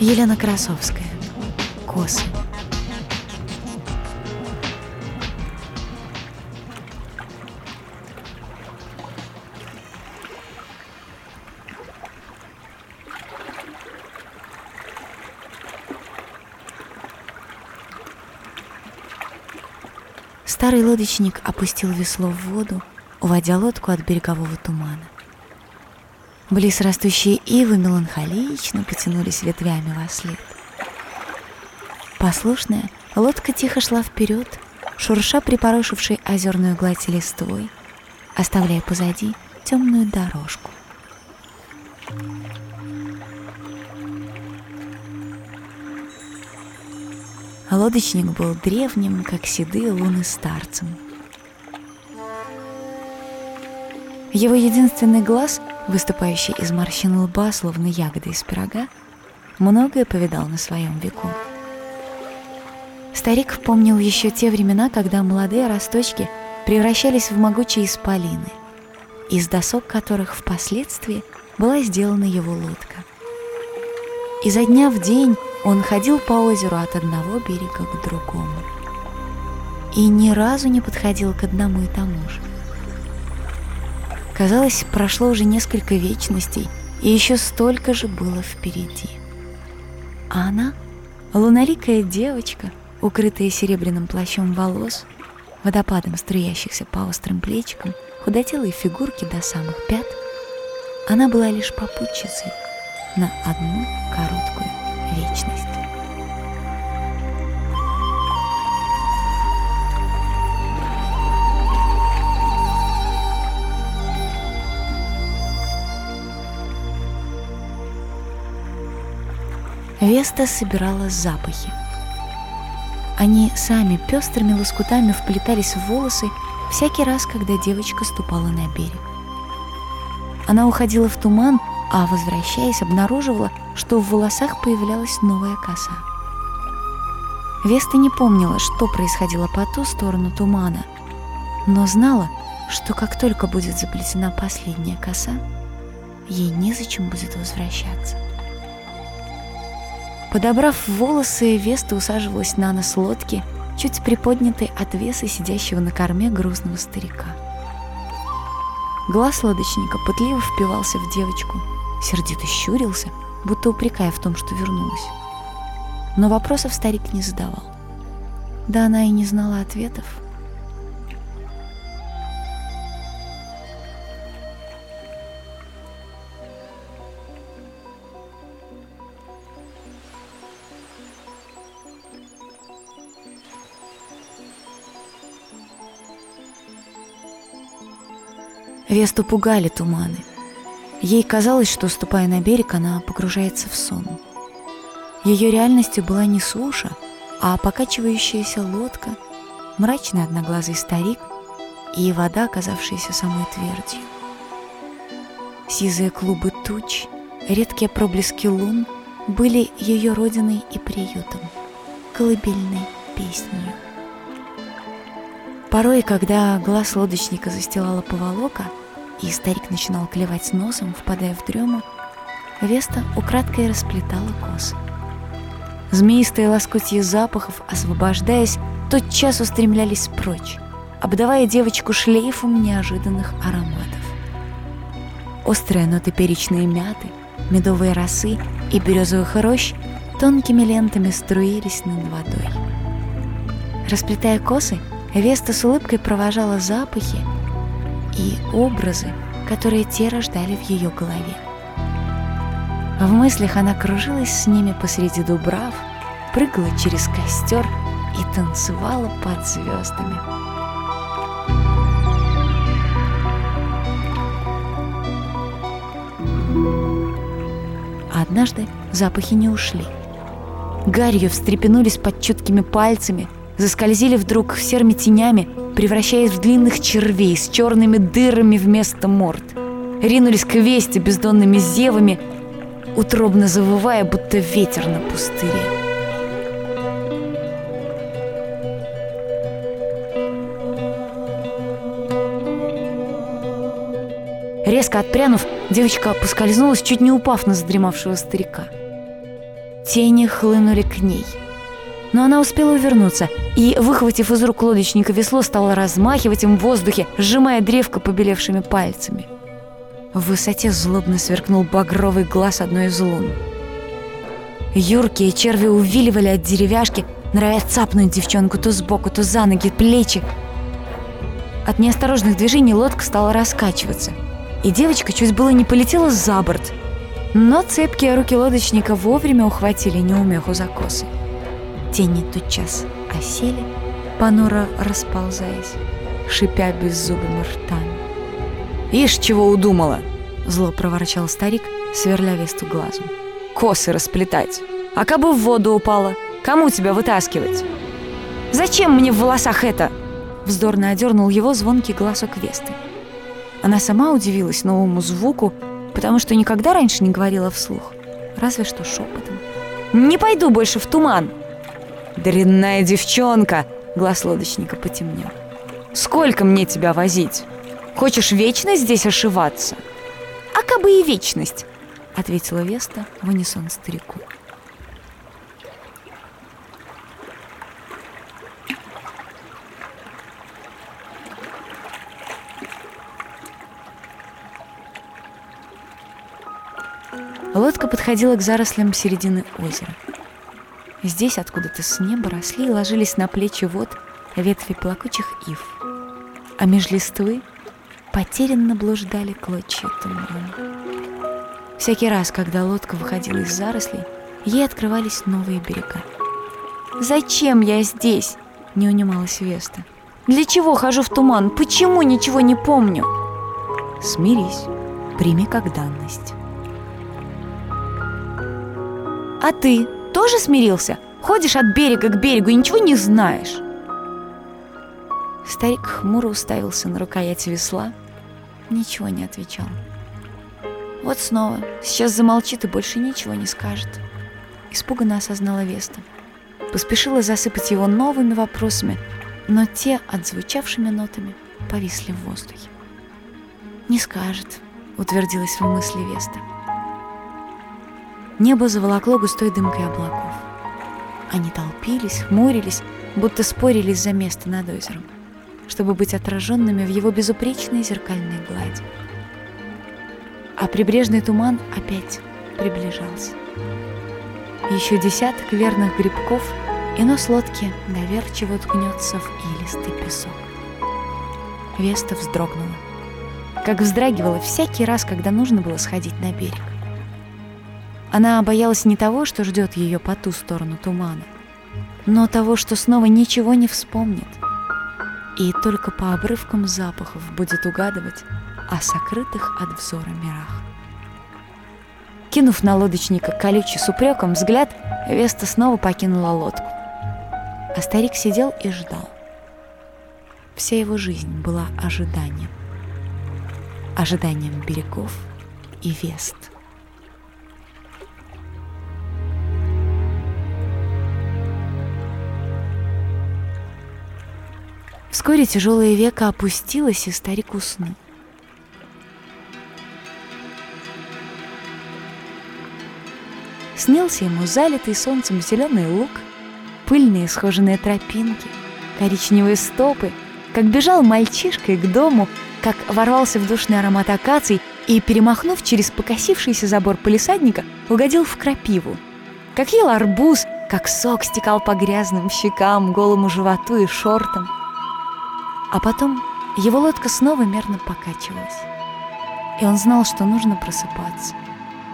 Елена Красовская. Косы. Старый лодочник опустил весло в воду, уводя лодку от берегового тумана. Близ растущие ивы меланхолично потянулись ветвями во след. Послушная, лодка тихо шла вперед, шурша припорошившей озерную гладь листвой, оставляя позади темную дорожку. Лодочник был древним, как седые луны старцем. Его единственный глаз выступающий из морщин лба, словно ягода из пирога, многое повидал на своем веку. Старик помнил еще те времена, когда молодые росточки превращались в могучие исполины, из досок которых впоследствии была сделана его лодка. Изо дня в день он ходил по озеру от одного берега к другому и ни разу не подходил к одному и тому же. Казалось, прошло уже несколько вечностей, и еще столько же было впереди. А она, луноликая девочка, укрытая серебряным плащом волос, водопадом струящихся по острым плечикам, худотелой фигурки до самых пят, она была лишь попутчицей на одну короткую вечность. Веста собирала запахи. Они сами пестрыми лоскутами вплетались в волосы всякий раз, когда девочка ступала на берег. Она уходила в туман, а, возвращаясь, обнаруживала, что в волосах появлялась новая коса. Веста не помнила, что происходило по ту сторону тумана, но знала, что как только будет заплетена последняя коса, ей незачем будет возвращаться. Подобрав волосы, Веста усаживалась на нос лодки, чуть приподнятой от веса сидящего на корме грузного старика. Глаз лодочника пытливо впивался в девочку, сердито щурился, будто упрекая в том, что вернулась. Но вопросов старик не задавал. Да она и не знала ответов. Весту пугали туманы. Ей казалось, что, ступая на берег, она погружается в сон. Ее реальностью была не суша, а покачивающаяся лодка, мрачный одноглазый старик и вода, оказавшаяся самой твердью. Сизые клубы туч, редкие проблески лун были ее родиной и приютом, колыбельной песнью. Порой, когда глаз лодочника застилала поволока — и старик начинал клевать носом, впадая в дрему, Веста украдкой расплетала косы. Змеистые лоскутья запахов, освобождаясь, тотчас устремлялись прочь, обдавая девочку шлейфом неожиданных ароматов. Острые ноты перечной мяты, медовые росы и березовых рощ тонкими лентами струились над водой. Расплетая косы, Веста с улыбкой провожала запахи, и образы, которые те рождали в ее голове. В мыслях она кружилась с ними посреди дубрав, прыгала через костер и танцевала под звездами. Однажды запахи не ушли. Гарью встрепенулись под чуткими пальцами, заскользили вдруг серыми тенями превращаясь в длинных червей с черными дырами вместо морд. Ринулись к вести бездонными зевами, утробно завывая, будто ветер на пустыре. Резко отпрянув, девочка поскользнулась, чуть не упав на задремавшего старика. Тени хлынули к ней. Но она успела увернуться и, выхватив из рук лодочника весло, стала размахивать им в воздухе, сжимая древко побелевшими пальцами. В высоте злобно сверкнул багровый глаз одной из лун. Юркие черви увиливали от деревяшки, норовя цапнуть девчонку то сбоку, то за ноги, плечи. От неосторожных движений лодка стала раскачиваться, и девочка чуть было не полетела за борт. Но цепкие руки лодочника вовремя ухватили неумеху за косы. Тени тотчас осели, понуро расползаясь, шипя беззубыми ртами. «Ишь, чего удумала!» — зло проворчал старик, сверля Весту глазом. «Косы расплетать! А кабы в воду упала, кому тебя вытаскивать?» «Зачем мне в волосах это?» — вздорно одернул его звонкий голосок Весты. Она сама удивилась новому звуку, потому что никогда раньше не говорила вслух, разве что шепотом. «Не пойду больше в туман!» «Дрянная девчонка!» — глаз лодочника потемнел. «Сколько мне тебя возить? Хочешь вечно здесь ошиваться?» «А кабы и вечность!» — ответила Веста в унисон старику. Лодка подходила к зарослям середины озера. Здесь откуда-то с неба росли и ложились на плечи вод ветви плакучих ив, а меж листвы потерянно блуждали клочья тумана. Всякий раз, когда лодка выходила из зарослей, ей открывались новые берега. «Зачем я здесь?» — не унималась Веста. «Для чего хожу в туман? Почему ничего не помню?» «Смирись, прими как данность». А ты тоже смирился? Ходишь от берега к берегу и ничего не знаешь?» Старик хмуро уставился на рукоять весла, ничего не отвечал. Вот снова, сейчас замолчит и больше ничего не скажет. Испуганно осознала Веста. Поспешила засыпать его новыми вопросами, но те, отзвучавшими нотами, повисли в воздухе. «Не скажет», — утвердилась в мысли Веста. Небо заволокло густой дымкой облаков. Они толпились, хмурились, будто спорились за место над озером, чтобы быть отраженными в его безупречной зеркальной глади. А прибрежный туман опять приближался. Еще десяток верных грибков, и нос лодки доверчиво ткнется в илистый песок. Веста вздрогнула, как вздрагивала всякий раз, когда нужно было сходить на берег. Она боялась не того, что ждет ее по ту сторону тумана, но того, что снова ничего не вспомнит. И только по обрывкам запахов будет угадывать о сокрытых от взора мирах. Кинув на лодочника колючий с упреком взгляд, Веста снова покинула лодку. А старик сидел и ждал. Вся его жизнь была ожиданием. Ожиданием берегов и Вест. Вскоре тяжелое веко опустилось, и старик уснул. Снился ему залитый солнцем зеленый луг, пыльные схоженные тропинки, коричневые стопы, как бежал мальчишкой к дому, как ворвался в душный аромат акаций и, перемахнув через покосившийся забор полисадника, угодил в крапиву. Как ел арбуз, как сок стекал по грязным щекам, голому животу и шортам — а потом его лодка снова мерно покачивалась. И он знал, что нужно просыпаться.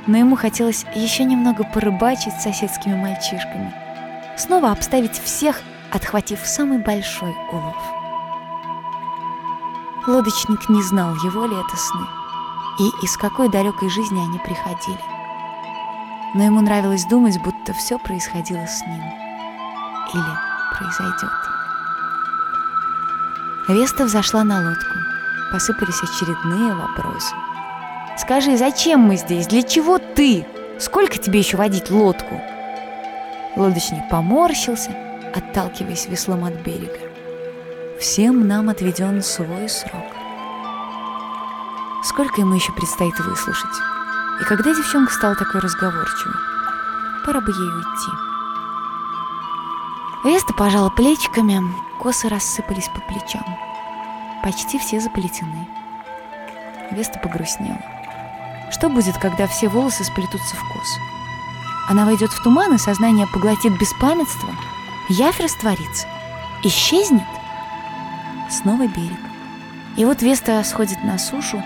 Но ему хотелось еще немного порыбачить с соседскими мальчишками. Снова обставить всех, отхватив самый большой улов. Лодочник не знал, его ли это сны, и из какой далекой жизни они приходили. Но ему нравилось думать, будто все происходило с ним. Или произойдет. Веста взошла на лодку. Посыпались очередные вопросы. «Скажи, зачем мы здесь? Для чего ты? Сколько тебе еще водить лодку?» Лодочник поморщился, отталкиваясь веслом от берега. «Всем нам отведен свой срок. Сколько ему еще предстоит выслушать? И когда девчонка стала такой разговорчивой? пора бы ей уйти. Веста пожала плечиками, косы рассыпались по плечам. Почти все заплетены. Веста погрустнела. Что будет, когда все волосы сплетутся в кос? Она войдет в туман, и сознание поглотит беспамятство. Явь растворится. Исчезнет. Снова берег. И вот Веста сходит на сушу,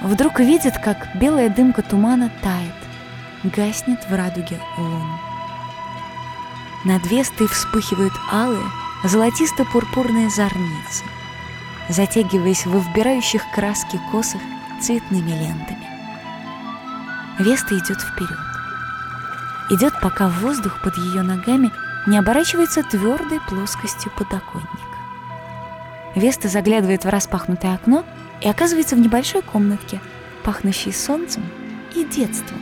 вдруг видит, как белая дымка тумана тает, гаснет в радуге лун. Над Вестой вспыхивают алые, золотисто-пурпурные зорницы, затягиваясь в вбирающих краски косах цветными лентами. Веста идет вперед. Идет, пока воздух под ее ногами не оборачивается твердой плоскостью подоконника. Веста заглядывает в распахнутое окно и оказывается в небольшой комнатке, пахнущей солнцем и детством.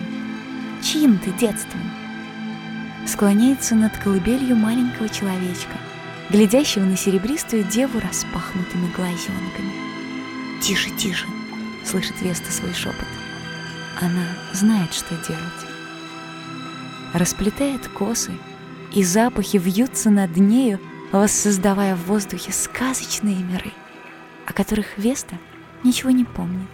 Чьим-то детством. Склоняется над колыбелью маленького человечка, глядящего на серебристую деву распахнутыми глазенками. «Тише, тише!» — слышит Веста свой шепот. Она знает, что делать. Расплетает косы, и запахи вьются над нею, воссоздавая в воздухе сказочные миры, о которых Веста ничего не помнит.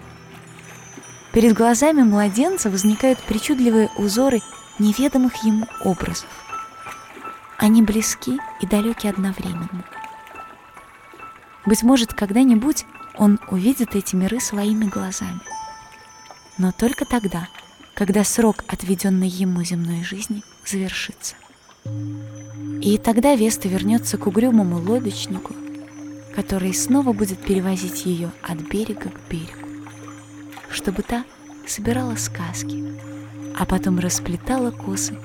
Перед глазами младенца возникают причудливые узоры неведомых ему образов. Они близки и далеки одновременно. Быть может, когда-нибудь он увидит эти миры своими глазами. Но только тогда, когда срок, отведенный ему земной жизни, завершится. И тогда Веста вернется к угрюмому лодочнику, который снова будет перевозить ее от берега к берегу, чтобы та собирала сказки, а потом расплетала косы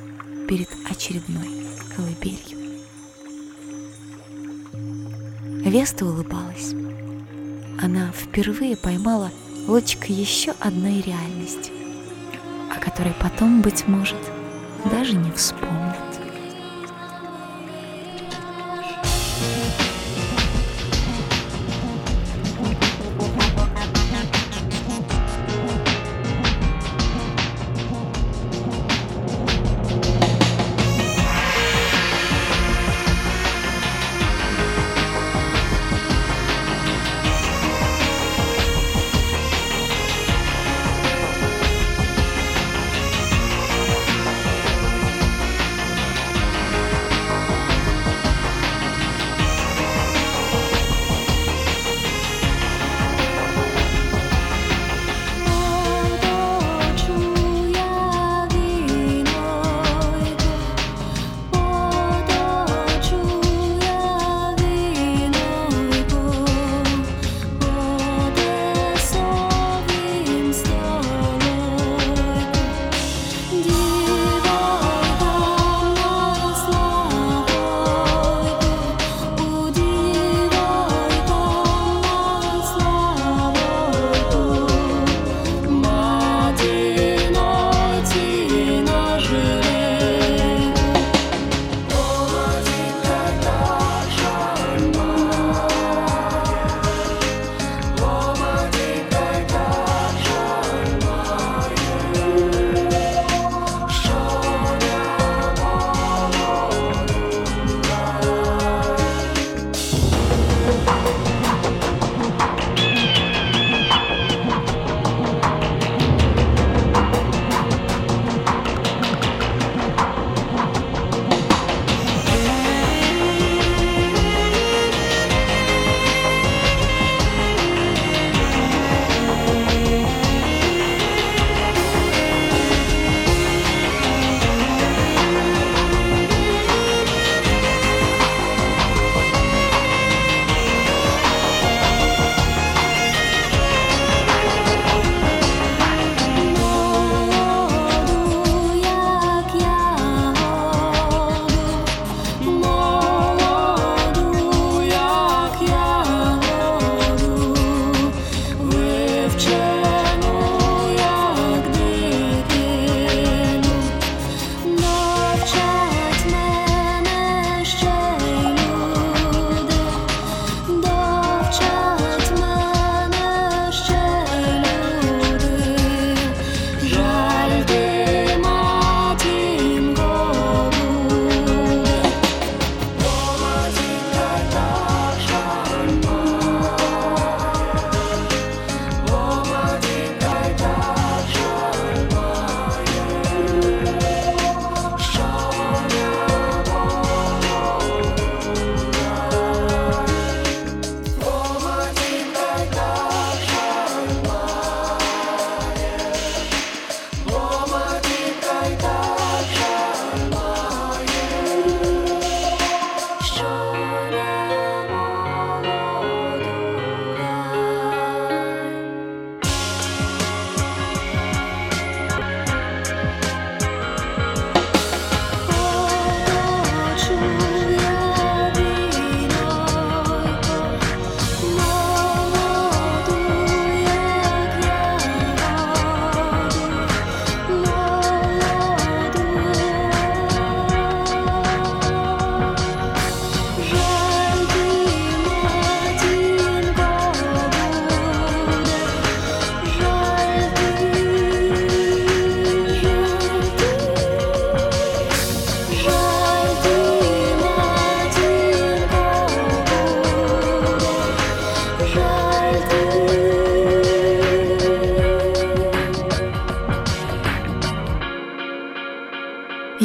перед очередной колыбелью. Веста улыбалась. Она впервые поймала лучик еще одной реальности, о которой потом, быть может, даже не вспомнит.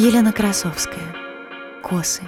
Елена Красовская. Косы.